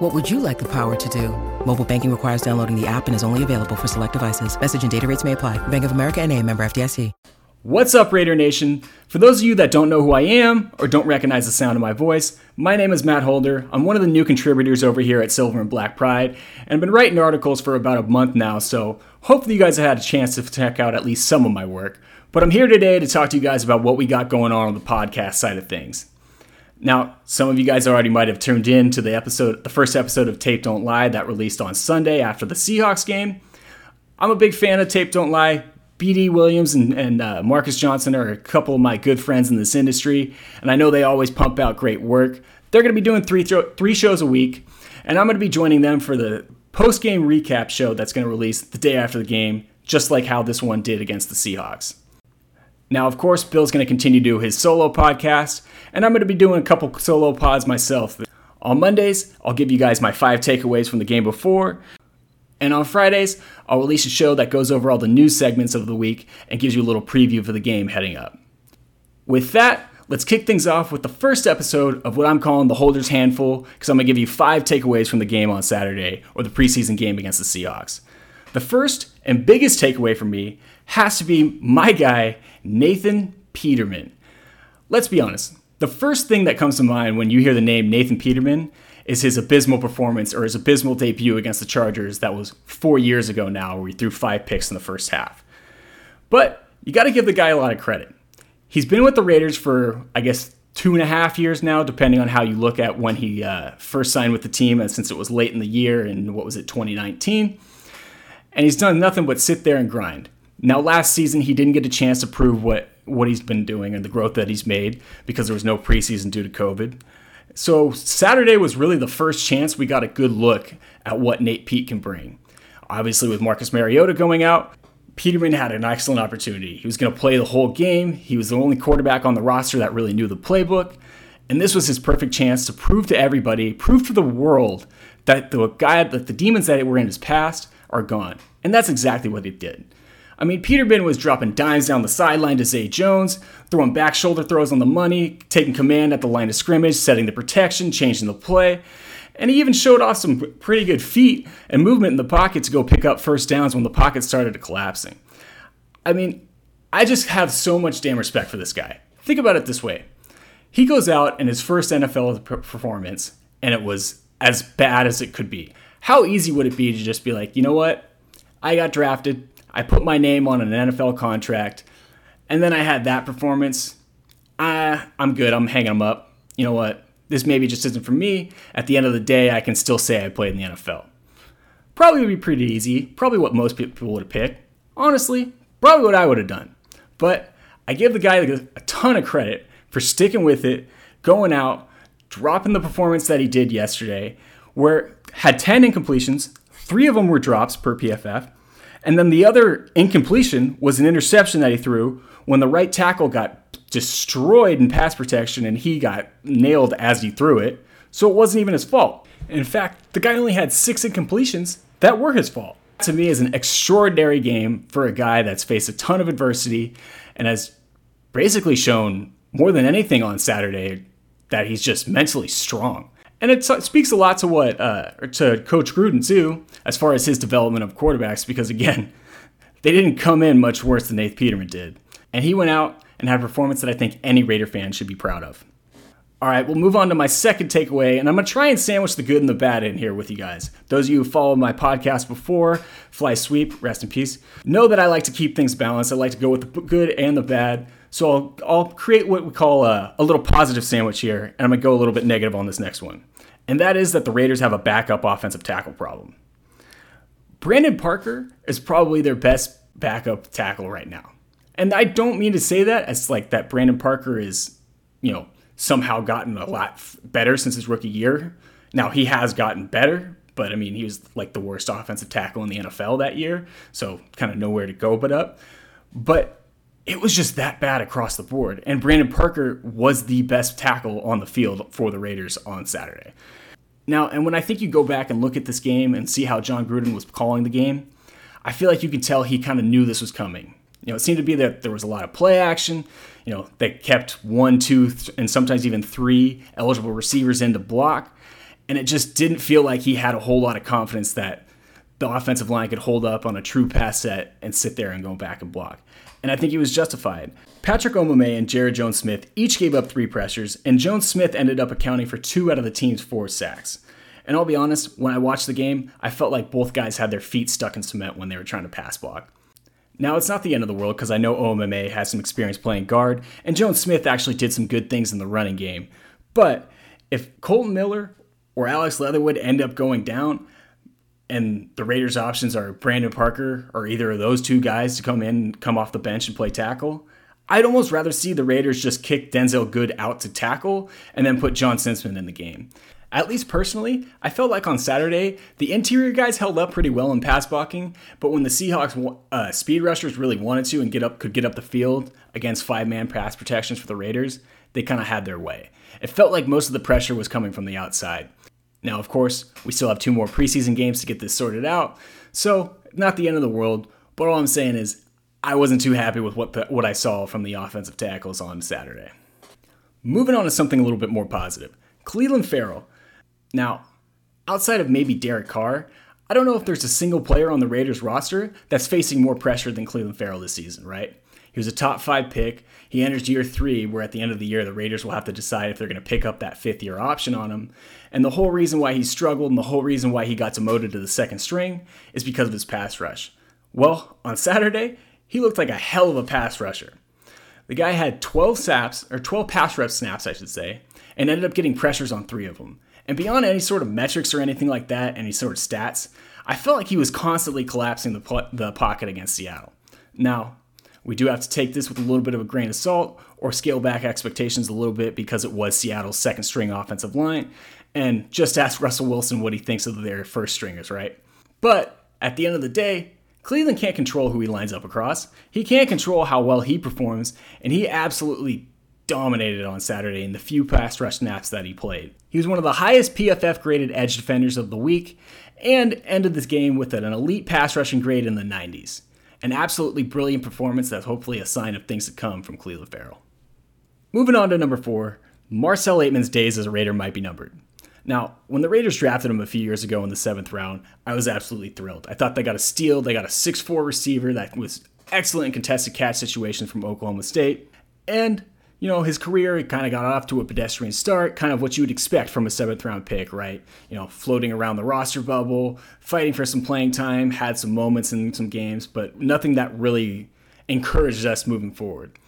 What would you like the power to do? Mobile banking requires downloading the app and is only available for select devices. Message and data rates may apply. Bank of America and a member FDIC. What's up, Raider Nation? For those of you that don't know who I am or don't recognize the sound of my voice, my name is Matt Holder. I'm one of the new contributors over here at Silver and Black Pride, and I've been writing articles for about a month now, so hopefully you guys have had a chance to check out at least some of my work. But I'm here today to talk to you guys about what we got going on on the podcast side of things. Now, some of you guys already might have tuned in to the episode, the first episode of Tape Don't Lie that released on Sunday after the Seahawks game. I'm a big fan of Tape Don't Lie. BD Williams and, and uh, Marcus Johnson are a couple of my good friends in this industry, and I know they always pump out great work. They're going to be doing three three shows a week, and I'm going to be joining them for the post game recap show that's going to release the day after the game, just like how this one did against the Seahawks. Now, of course, Bill's going to continue to do his solo podcast, and I'm going to be doing a couple solo pods myself. On Mondays, I'll give you guys my five takeaways from the game before. And on Fridays, I'll release a show that goes over all the news segments of the week and gives you a little preview for the game heading up. With that, let's kick things off with the first episode of what I'm calling the Holder's Handful, because I'm going to give you five takeaways from the game on Saturday, or the preseason game against the Seahawks. The first and biggest takeaway for me has to be my guy, Nathan Peterman. Let's be honest, the first thing that comes to mind when you hear the name Nathan Peterman is his abysmal performance or his abysmal debut against the Chargers that was four years ago now, where he threw five picks in the first half. But you got to give the guy a lot of credit. He's been with the Raiders for, I guess, two and a half years now, depending on how you look at when he uh, first signed with the team, and since it was late in the year in what was it, 2019. And he's done nothing but sit there and grind. Now, last season, he didn't get a chance to prove what, what he's been doing and the growth that he's made because there was no preseason due to COVID. So, Saturday was really the first chance we got a good look at what Nate Pete can bring. Obviously, with Marcus Mariota going out, Peterman had an excellent opportunity. He was going to play the whole game. He was the only quarterback on the roster that really knew the playbook. And this was his perfect chance to prove to everybody, prove to the world that the guy that the demons that were in his past are gone. And that's exactly what he did. I mean, Peterman was dropping dimes down the sideline to Zay Jones, throwing back shoulder throws on the money, taking command at the line of scrimmage, setting the protection, changing the play. And he even showed off some pretty good feet and movement in the pocket to go pick up first downs when the pocket started collapsing. I mean, I just have so much damn respect for this guy. Think about it this way he goes out in his first NFL performance, and it was as bad as it could be. How easy would it be to just be like, you know what? I got drafted. I put my name on an NFL contract, and then I had that performance. I, I'm good. I'm hanging them up. You know what? This maybe just isn't for me. At the end of the day, I can still say I played in the NFL. Probably would be pretty easy. Probably what most people would have picked. Honestly, probably what I would have done. But I give the guy a ton of credit for sticking with it, going out, dropping the performance that he did yesterday, where had 10 incompletions, three of them were drops per PFF, and then the other incompletion was an interception that he threw when the right tackle got destroyed in pass protection and he got nailed as he threw it. So it wasn't even his fault. In fact, the guy only had six incompletions that were his fault. To me, is an extraordinary game for a guy that's faced a ton of adversity and has basically shown more than anything on Saturday that he's just mentally strong. And it speaks a lot to what uh, to Coach Gruden too, as far as his development of quarterbacks, because again, they didn't come in much worse than Nate Peterman did, and he went out and had a performance that I think any Raider fan should be proud of. All right, we'll move on to my second takeaway, and I'm gonna try and sandwich the good and the bad in here with you guys. Those of you who followed my podcast before, Fly Sweep, rest in peace, know that I like to keep things balanced. I like to go with the good and the bad. So I'll, I'll create what we call a, a little positive sandwich here, and I'm gonna go a little bit negative on this next one and that is that the Raiders have a backup offensive tackle problem. Brandon Parker is probably their best backup tackle right now. And I don't mean to say that as like that Brandon Parker is, you know, somehow gotten a lot better since his rookie year. Now he has gotten better, but I mean, he was like the worst offensive tackle in the NFL that year, so kind of nowhere to go but up. But it was just that bad across the board. And Brandon Parker was the best tackle on the field for the Raiders on Saturday. Now, and when I think you go back and look at this game and see how Jon Gruden was calling the game, I feel like you can tell he kind of knew this was coming. You know, it seemed to be that there was a lot of play action. You know, they kept one, two, th- and sometimes even three eligible receivers in to block. And it just didn't feel like he had a whole lot of confidence that the offensive line could hold up on a true pass set and sit there and go back and block. And I think he was justified. Patrick Omameh and Jaryd Jones Smith each gave up three pressures, and Jones Smith ended up accounting for two out of the team's four sacks. And I'll be honest, when I watched the game, I felt like both guys had their feet stuck in cement when they were trying to pass block. Now, it's not the end of the world because I know Omameh has some experience playing guard, and Jones Smith actually did some good things in the running game. But if Colton Miller or Alex Leatherwood end up going down, and the Raiders' options are Brandon Parker or either of those two guys to come in, come off the bench and play tackle, I'd almost rather see the Raiders just kick Denzelle Good out to tackle and then put John Simpson in the game. At least personally, I felt like on Saturday, the interior guys held up pretty well in pass blocking, but when the Seahawks uh, speed rushers really wanted to and get up could get up the field against five-man pass protections for the Raiders, they kind of had their way. It felt like most of the pressure was coming from the outside. Now, of course, we still have two more preseason games to get this sorted out, so not the end of the world, but all I'm saying is I wasn't too happy with what the, what I saw from the offensive tackles on Saturday. Moving on to something a little bit more positive. Clelin Ferrell now, outside of maybe Derek Carr, I don't know if there's a single player on the Raiders roster that's facing more pressure than Clelin Ferrell this season, right? He was a top five pick. He enters year three, where at the end of the year, the Raiders will have to decide if they're going to pick up that fifth year option on him. And the whole reason why he struggled and the whole reason why he got demoted to the second string is because of his pass rush. Well, on Saturday, he looked like a hell of a pass rusher. The guy had 12 saps, or 12 pass rep snaps, I should say, and ended up getting pressures on three of them. And beyond any sort of metrics or anything like that, any sort of stats, I felt like he was constantly collapsing the, po- the pocket against Seattle. Now, we do have to take this with a little bit of a grain of salt or scale back expectations a little bit because it was Seattle's second string offensive line. And just ask Russell Wilson what he thinks of their first stringers, right? But at the end of the day, Clelin can't control who he lines up across. He can't control how well he performs, and he absolutely dominated on Saturday in the few pass rush snaps that he played. He was one of the highest PFF graded edge defenders of the week and ended this game with an elite pass rushing grade in the 90s. An absolutely brilliant performance that's hopefully a sign of things to come from Clelin Ferrell. Moving on to number four, Marcell Ateman's days as a Raider might be numbered. Now, when the Raiders drafted him a few years ago in the seventh round, I was absolutely thrilled. I thought they got a steal, they got a 6'4 receiver that was excellent in contested catch situations from Oklahoma State, and you know, his career kind of got off to a pedestrian start, kind of what you would expect from a seventh round pick, right? You know, floating around the roster bubble, fighting for some playing time, had some moments in some games, but nothing that really encouraged us moving forward.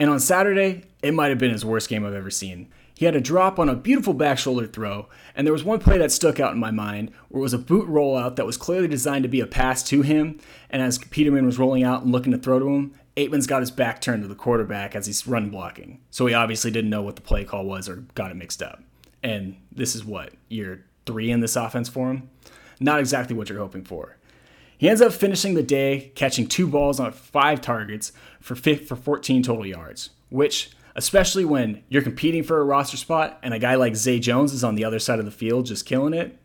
And on Saturday, it might have been his worst game I've ever seen. He had a drop on a beautiful back shoulder throw, and there was one play that stuck out in my mind where it was a boot rollout that was clearly designed to be a pass to him. And as Peterman was rolling out and looking to throw to him, Ateman's got his back turned to the quarterback as he's run blocking. So he obviously didn't know what the play call was or got it mixed up. And this is what, year three in this offense for him? Not exactly what you're hoping for. He ends up finishing the day catching two balls on five targets for, for 14 total yards, which, especially when you're competing for a roster spot and a guy like Zay Jones is on the other side of the field just killing it,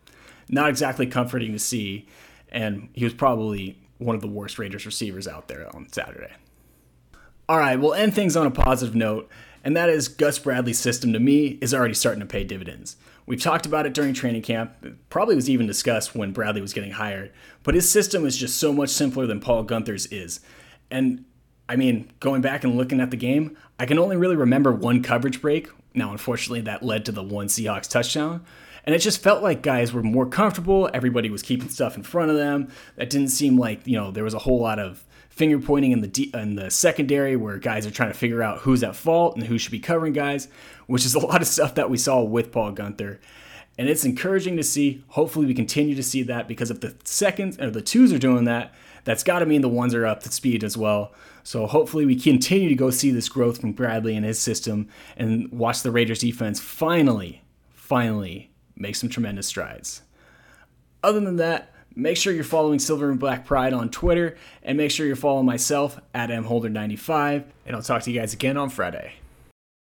not exactly comforting to see. And he was probably one of the worst Raiders receivers out there on Saturday. All right, we'll end things on a positive note, and that is Gus Bradley's system to me is already starting to pay dividends. We've talked about it during training camp. It probably was even discussed when Bradley was getting hired, but his system is just so much simpler than Paul Guenther's is. And I mean, going back and looking at the game, I can only really remember one coverage break. Now, unfortunately, that led to the one Seahawks touchdown. And it just felt like guys were more comfortable. Everybody was keeping stuff in front of them. That didn't seem like, you know, there was a whole lot of finger pointing in the in the secondary where guys are trying to figure out who's at fault and who should be covering guys, which is a lot of stuff that we saw with Paul Guenther. And it's encouraging to see. Hopefully, we continue to see that because if the seconds or the twos are doing that, that's got to mean the ones are up to speed as well. So hopefully, we continue to go see this growth from Bradley and his system and watch the Raiders defense finally, finally make some tremendous strides. Other than that, Make sure you're following Silver and Black Pride on Twitter, and make sure you're following myself at mholder95. And I'll talk to you guys again on Friday.